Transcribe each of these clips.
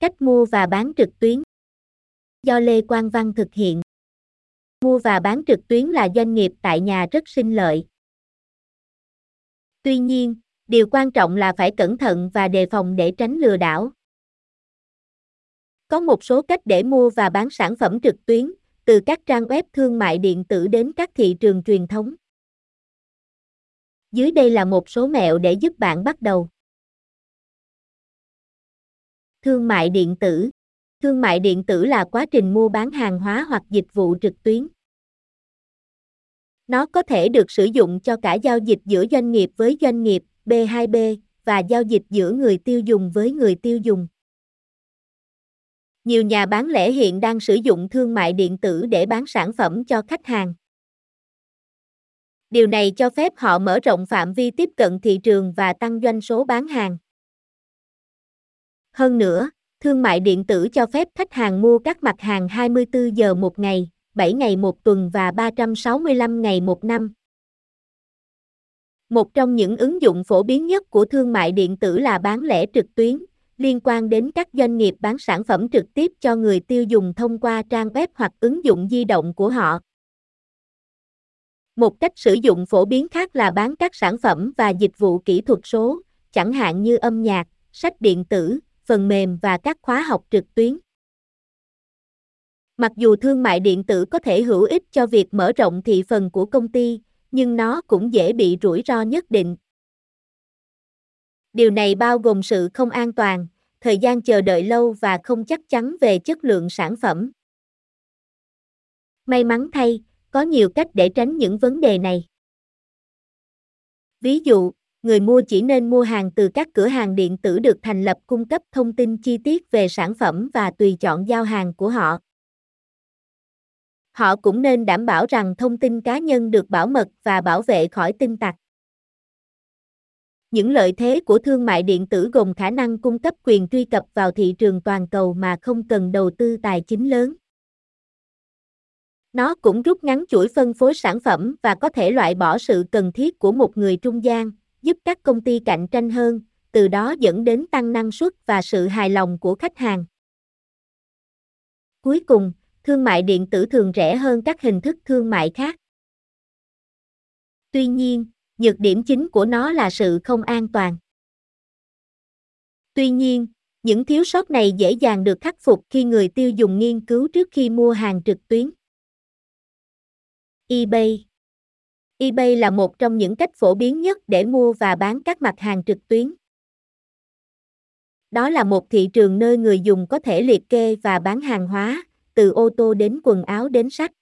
Cách mua và bán trực tuyến Do Lê Quang Văn thực hiện. Mua và bán trực tuyến là doanh nghiệp tại nhà rất sinh lợi. Tuy nhiên, điều quan trọng là phải cẩn thận và đề phòng để tránh lừa đảo. Có một số cách để mua và bán sản phẩm trực tuyến, từ các trang web thương mại điện tử đến các thị trường truyền thống. Dưới đây là một số mẹo để giúp bạn bắt đầu. Thương mại điện tử Thương mại điện tử là quá trình mua bán hàng hóa hoặc dịch vụ trực tuyến. Nó có thể được sử dụng cho cả giao dịch giữa doanh nghiệp với doanh nghiệp, B2B, và giao dịch giữa người tiêu dùng với người tiêu dùng. Nhiều nhà bán lẻ hiện đang sử dụng thương mại điện tử để bán sản phẩm cho khách hàng. Điều này cho phép họ mở rộng phạm vi tiếp cận thị trường và tăng doanh số bán hàng. Hơn nữa, thương mại điện tử cho phép khách hàng mua các mặt hàng 24 giờ một ngày, 7 ngày một tuần và 365 ngày một năm. Một trong những ứng dụng phổ biến nhất của thương mại điện tử là bán lẻ trực tuyến, liên quan đến các doanh nghiệp bán sản phẩm trực tiếp cho người tiêu dùng thông qua trang web hoặc ứng dụng di động của họ. Một cách sử dụng phổ biến khác là bán các sản phẩm và dịch vụ kỹ thuật số, chẳng hạn như âm nhạc, sách điện tử, phần mềm và các khóa học trực tuyến. Mặc dù thương mại điện tử có thể hữu ích cho việc mở rộng thị phần của công ty, nhưng nó cũng dễ bị rủi ro nhất định. Điều này bao gồm sự không an toàn, thời gian chờ đợi lâu và không chắc chắn về chất lượng sản phẩm. May mắn thay, có nhiều cách để tránh những vấn đề này. Ví dụ, người mua chỉ nên mua hàng từ các cửa hàng điện tử được thành lập cung cấp thông tin chi tiết về sản phẩm và tùy chọn giao hàng của họ. Họ cũng nên đảm bảo rằng thông tin cá nhân được bảo mật và bảo vệ khỏi tin tặc. Những lợi thế của thương mại điện tử gồm khả năng cung cấp quyền truy cập vào thị trường toàn cầu mà không cần đầu tư tài chính lớn. Nó cũng rút ngắn chuỗi phân phối sản phẩm và có thể loại bỏ sự cần thiết của một người trung gian, giúp các công ty cạnh tranh hơn, từ đó dẫn đến tăng năng suất và sự hài lòng của khách hàng. Cuối cùng, thương mại điện tử thường rẻ hơn các hình thức thương mại khác. Tuy nhiên, nhược điểm chính của nó là sự không an toàn. Tuy nhiên, những thiếu sót này dễ dàng được khắc phục khi người tiêu dùng nghiên cứu trước khi mua hàng trực tuyến. eBay eBay là một trong những cách phổ biến nhất để mua và bán các mặt hàng trực tuyến. Đó là một thị trường nơi người dùng có thể liệt kê và bán hàng hóa, từ ô tô đến quần áo đến sách.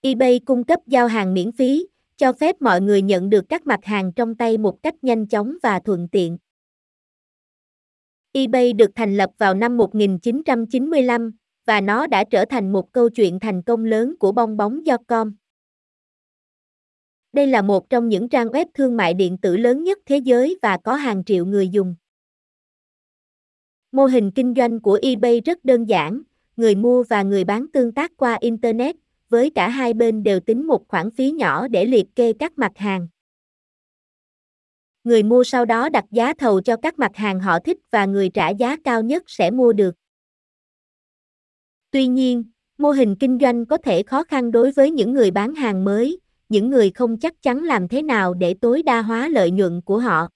eBay cung cấp giao hàng miễn phí, cho phép mọi người nhận được các mặt hàng trong tay một cách nhanh chóng và thuận tiện. eBay được thành lập vào năm 1995 và nó đã trở thành một câu chuyện thành công lớn của bong bóng do com. Đây là một trong những trang web thương mại điện tử lớn nhất thế giới và có hàng triệu người dùng. Mô hình kinh doanh của eBay rất đơn giản, người mua và người bán tương tác qua Internet, với cả hai bên đều tính một khoản phí nhỏ để liệt kê các mặt hàng. Người mua sau đó đặt giá thầu cho các mặt hàng họ thích và người trả giá cao nhất sẽ mua được. Tuy nhiên, mô hình kinh doanh có thể khó khăn đối với những người bán hàng mới, những người không chắc chắn làm thế nào để tối đa hóa lợi nhuận của họ.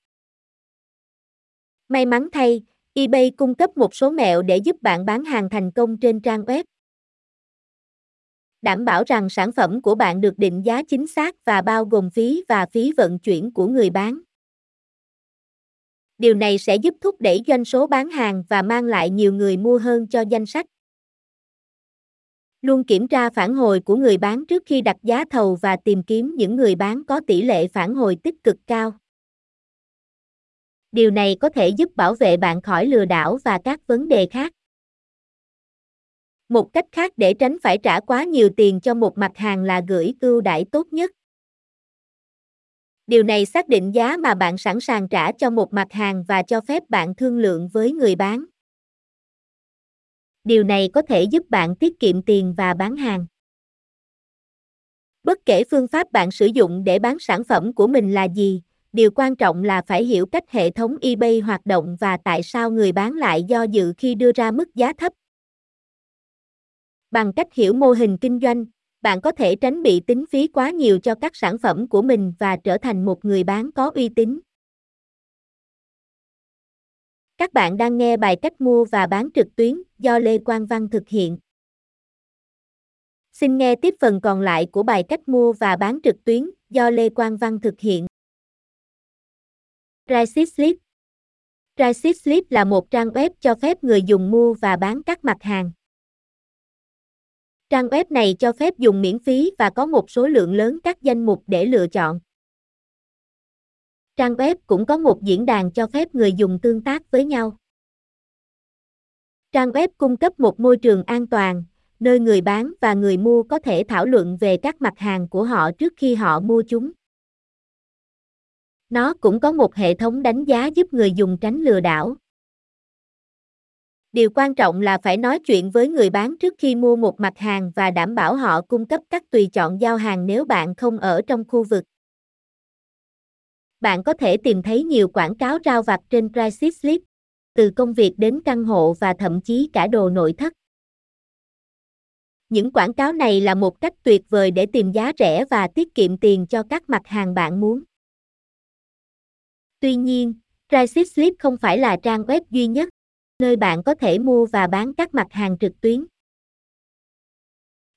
May mắn thay, eBay cung cấp một số mẹo để giúp bạn bán hàng thành công trên trang web. Đảm bảo rằng sản phẩm của bạn được định giá chính xác và bao gồm phí và phí vận chuyển của người bán. Điều này sẽ giúp thúc đẩy doanh số bán hàng và mang lại nhiều người mua hơn cho danh sách. Luôn kiểm tra phản hồi của người bán trước khi đặt giá thầu và tìm kiếm những người bán có tỷ lệ phản hồi tích cực cao. Điều này có thể giúp bảo vệ bạn khỏi lừa đảo và các vấn đề khác. Một cách khác để tránh phải trả quá nhiều tiền cho một mặt hàng là gửi ưu đãi tốt nhất. Điều này xác định giá mà bạn sẵn sàng trả cho một mặt hàng và cho phép bạn thương lượng với người bán. Điều này có thể giúp bạn tiết kiệm tiền và bán hàng. Bất kể phương pháp bạn sử dụng để bán sản phẩm của mình là gì, Điều quan trọng là phải hiểu cách hệ thống eBay hoạt động và tại sao người bán lại do dự khi đưa ra mức giá thấp. Bằng cách hiểu mô hình kinh doanh, bạn có thể tránh bị tính phí quá nhiều cho các sản phẩm của mình và trở thành một người bán có uy tín. Các bạn đang nghe bài cách mua và bán trực tuyến do Lê Quang Văn thực hiện. Xin nghe tiếp phần còn lại của bài cách mua và bán trực tuyến do Lê Quang Văn thực hiện. Priceslip Priceslip là một trang web cho phép người dùng mua và bán các mặt hàng. Trang web này cho phép dùng miễn phí và có một số lượng lớn các danh mục để lựa chọn. Trang web cũng có một diễn đàn cho phép người dùng tương tác với nhau. Trang web cung cấp một môi trường an toàn, nơi người bán và người mua có thể thảo luận về các mặt hàng của họ trước khi họ mua chúng. Nó cũng có một hệ thống đánh giá giúp người dùng tránh lừa đảo. Điều quan trọng là phải nói chuyện với người bán trước khi mua một mặt hàng và đảm bảo họ cung cấp các tùy chọn giao hàng nếu bạn không ở trong khu vực. Bạn có thể tìm thấy nhiều quảng cáo rao vặt trên Craigslist, từ công việc đến căn hộ và thậm chí cả đồ nội thất. Những quảng cáo này là một cách tuyệt vời để tìm giá rẻ và tiết kiệm tiền cho các mặt hàng bạn muốn. Tuy nhiên, Craigslist không phải là trang web duy nhất, nơi bạn có thể mua và bán các mặt hàng trực tuyến.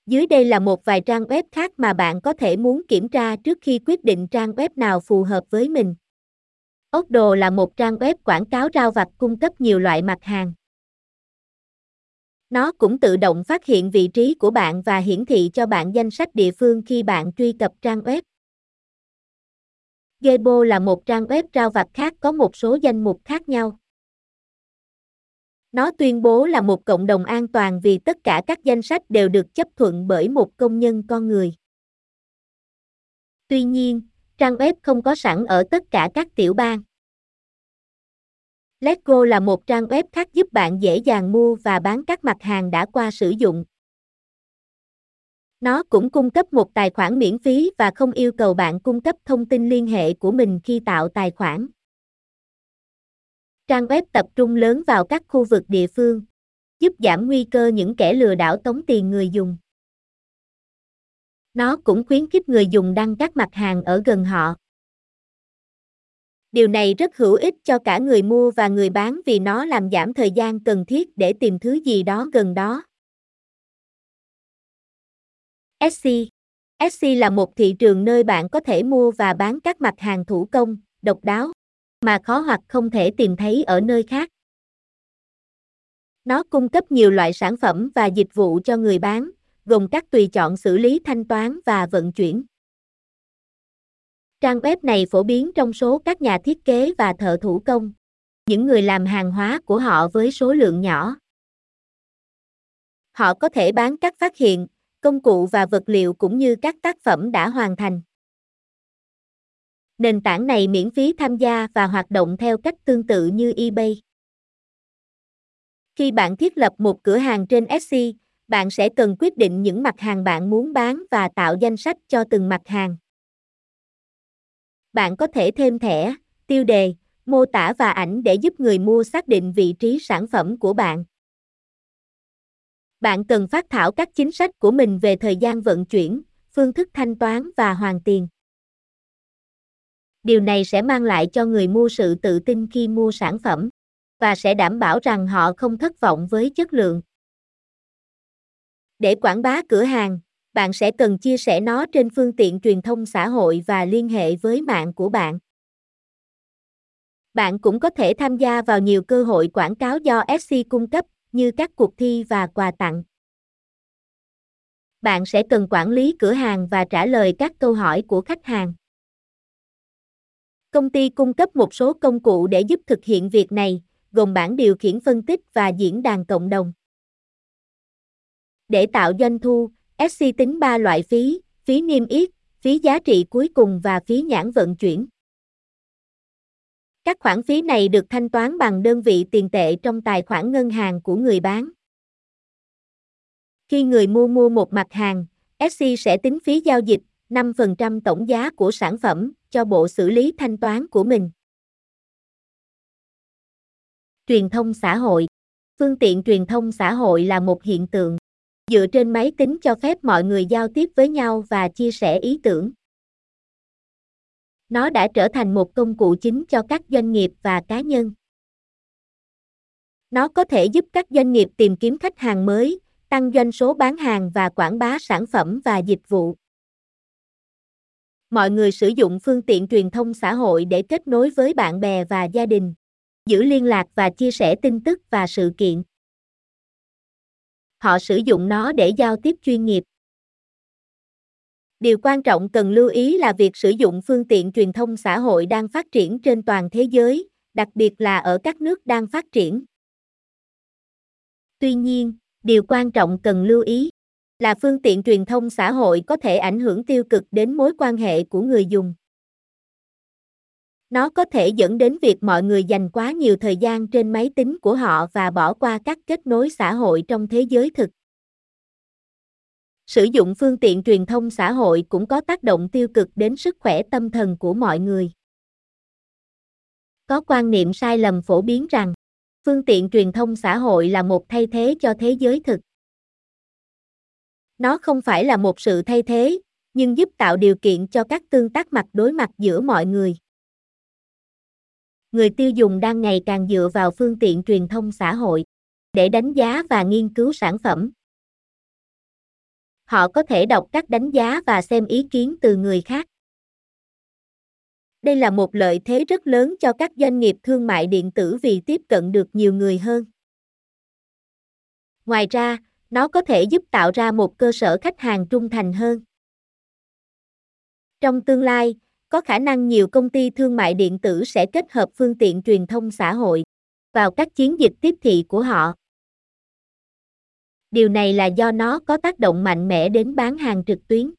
Dưới đây là một vài trang web khác mà bạn có thể muốn kiểm tra trước khi quyết định trang web nào phù hợp với mình. Ốc đồ là một trang web quảng cáo rao vặt cung cấp nhiều loại mặt hàng. Nó cũng tự động phát hiện vị trí của bạn và hiển thị cho bạn danh sách địa phương khi bạn truy cập trang web. Gebo là một trang web rao vặt khác có một số danh mục khác nhau. Nó tuyên bố là một cộng đồng an toàn vì tất cả các danh sách đều được chấp thuận bởi một công nhân con người. Tuy nhiên, trang web không có sẵn ở tất cả các tiểu bang. Letgo là một trang web khác giúp bạn dễ dàng mua và bán các mặt hàng đã qua sử dụng. Nó cũng cung cấp một tài khoản miễn phí và không yêu cầu bạn cung cấp thông tin liên hệ của mình khi tạo tài khoản. Trang web tập trung lớn vào các khu vực địa phương, giúp giảm nguy cơ những kẻ lừa đảo tống tiền người dùng. Nó cũng khuyến khích người dùng đăng các mặt hàng ở gần họ. Điều này rất hữu ích cho cả người mua và người bán vì nó làm giảm thời gian cần thiết để tìm thứ gì đó gần đó. Etsy Etsy là một thị trường nơi bạn có thể mua và bán các mặt hàng thủ công, độc đáo, mà khó hoặc không thể tìm thấy ở nơi khác. Nó cung cấp nhiều loại sản phẩm và dịch vụ cho người bán, gồm các tùy chọn xử lý thanh toán và vận chuyển. Trang web này phổ biến trong số các nhà thiết kế và thợ thủ công, những người làm hàng hóa của họ với số lượng nhỏ. Họ có thể bán các phát hiện, công cụ và vật liệu cũng như các tác phẩm đã hoàn thành. Nền tảng này miễn phí tham gia và hoạt động theo cách tương tự như eBay. Khi bạn thiết lập một cửa hàng trên Etsy, bạn sẽ cần quyết định những mặt hàng bạn muốn bán và tạo danh sách cho từng mặt hàng. Bạn có thể thêm thẻ, tiêu đề, mô tả và ảnh để giúp người mua xác định vị trí sản phẩm của bạn. Bạn cần phát thảo các chính sách của mình về thời gian vận chuyển, phương thức thanh toán và hoàn tiền. Điều này sẽ mang lại cho người mua sự tự tin khi mua sản phẩm và sẽ đảm bảo rằng họ không thất vọng với chất lượng. Để quảng bá cửa hàng, bạn sẽ cần chia sẻ nó trên phương tiện truyền thông xã hội và liên hệ với mạng của bạn. Bạn cũng có thể tham gia vào nhiều cơ hội quảng cáo do SC cung cấp, như các cuộc thi và quà tặng. Bạn sẽ cần quản lý cửa hàng và trả lời các câu hỏi của khách hàng. Công ty cung cấp một số công cụ để giúp thực hiện việc này, gồm bảng điều khiển phân tích và diễn đàn cộng đồng. Để tạo doanh thu, SC tính 3 loại phí, phí niêm yết, phí giá trị cuối cùng và phí nhãn vận chuyển. Các khoản phí này được thanh toán bằng đơn vị tiền tệ trong tài khoản ngân hàng của người bán. Khi người mua mua một mặt hàng, SC sẽ tính phí giao dịch, 5% tổng giá của sản phẩm cho bộ xử lý thanh toán của mình. Truyền thông xã hội Phương tiện truyền thông xã hội là một hiện tượng dựa trên máy tính cho phép mọi người giao tiếp với nhau và chia sẻ ý tưởng. Nó đã trở thành một công cụ chính cho các doanh nghiệp và cá nhân. Nó có thể giúp các doanh nghiệp tìm kiếm khách hàng mới, tăng doanh số bán hàng và quảng bá sản phẩm và dịch vụ. Mọi người sử dụng phương tiện truyền thông xã hội để kết nối với bạn bè và gia đình, giữ liên lạc và chia sẻ tin tức và sự kiện. Họ sử dụng nó để giao tiếp chuyên nghiệp. Điều quan trọng cần lưu ý là việc sử dụng phương tiện truyền thông xã hội đang phát triển trên toàn thế giới, đặc biệt là ở các nước đang phát triển. Tuy nhiên, điều quan trọng cần lưu ý là phương tiện truyền thông xã hội có thể ảnh hưởng tiêu cực đến mối quan hệ của người dùng. Nó có thể dẫn đến việc mọi người dành quá nhiều thời gian trên máy tính của họ và bỏ qua các kết nối xã hội trong thế giới thực. Sử dụng phương tiện truyền thông xã hội cũng có tác động tiêu cực đến sức khỏe tâm thần của mọi người. Có quan niệm sai lầm phổ biến rằng, phương tiện truyền thông xã hội là một thay thế cho thế giới thực. Nó không phải là một sự thay thế, nhưng giúp tạo điều kiện cho các tương tác mặt đối mặt giữa mọi người. Người tiêu dùng đang ngày càng dựa vào phương tiện truyền thông xã hội để đánh giá và nghiên cứu sản phẩm. Họ có thể đọc các đánh giá và xem ý kiến từ người khác. Đây là một lợi thế rất lớn cho các doanh nghiệp thương mại điện tử vì tiếp cận được nhiều người hơn. Ngoài ra, nó có thể giúp tạo ra một cơ sở khách hàng trung thành hơn. Trong tương lai, có khả năng nhiều công ty thương mại điện tử sẽ kết hợp phương tiện truyền thông xã hội vào các chiến dịch tiếp thị của họ. Điều này là do nó có tác động mạnh mẽ đến bán hàng trực tuyến.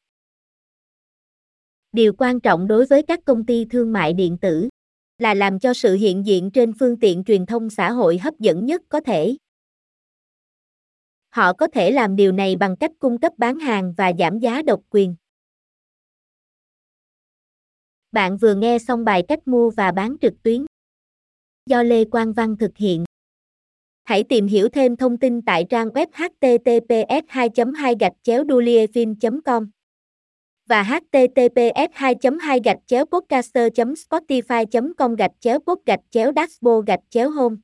Điều quan trọng đối với các công ty thương mại điện tử là làm cho sự hiện diện trên phương tiện truyền thông xã hội hấp dẫn nhất có thể. Họ có thể làm điều này bằng cách cung cấp bán hàng và giảm giá độc quyền. Bạn vừa nghe xong bài cách mua và bán trực tuyến do Lê Quang Văn thực hiện. Hãy tìm hiểu thêm thông tin tại trang web https 2 2 gạch chéo com và https 2 2 gạch chéo podcaster spotify com gạch chéo pod gạch chéo dashboard gạch chéo home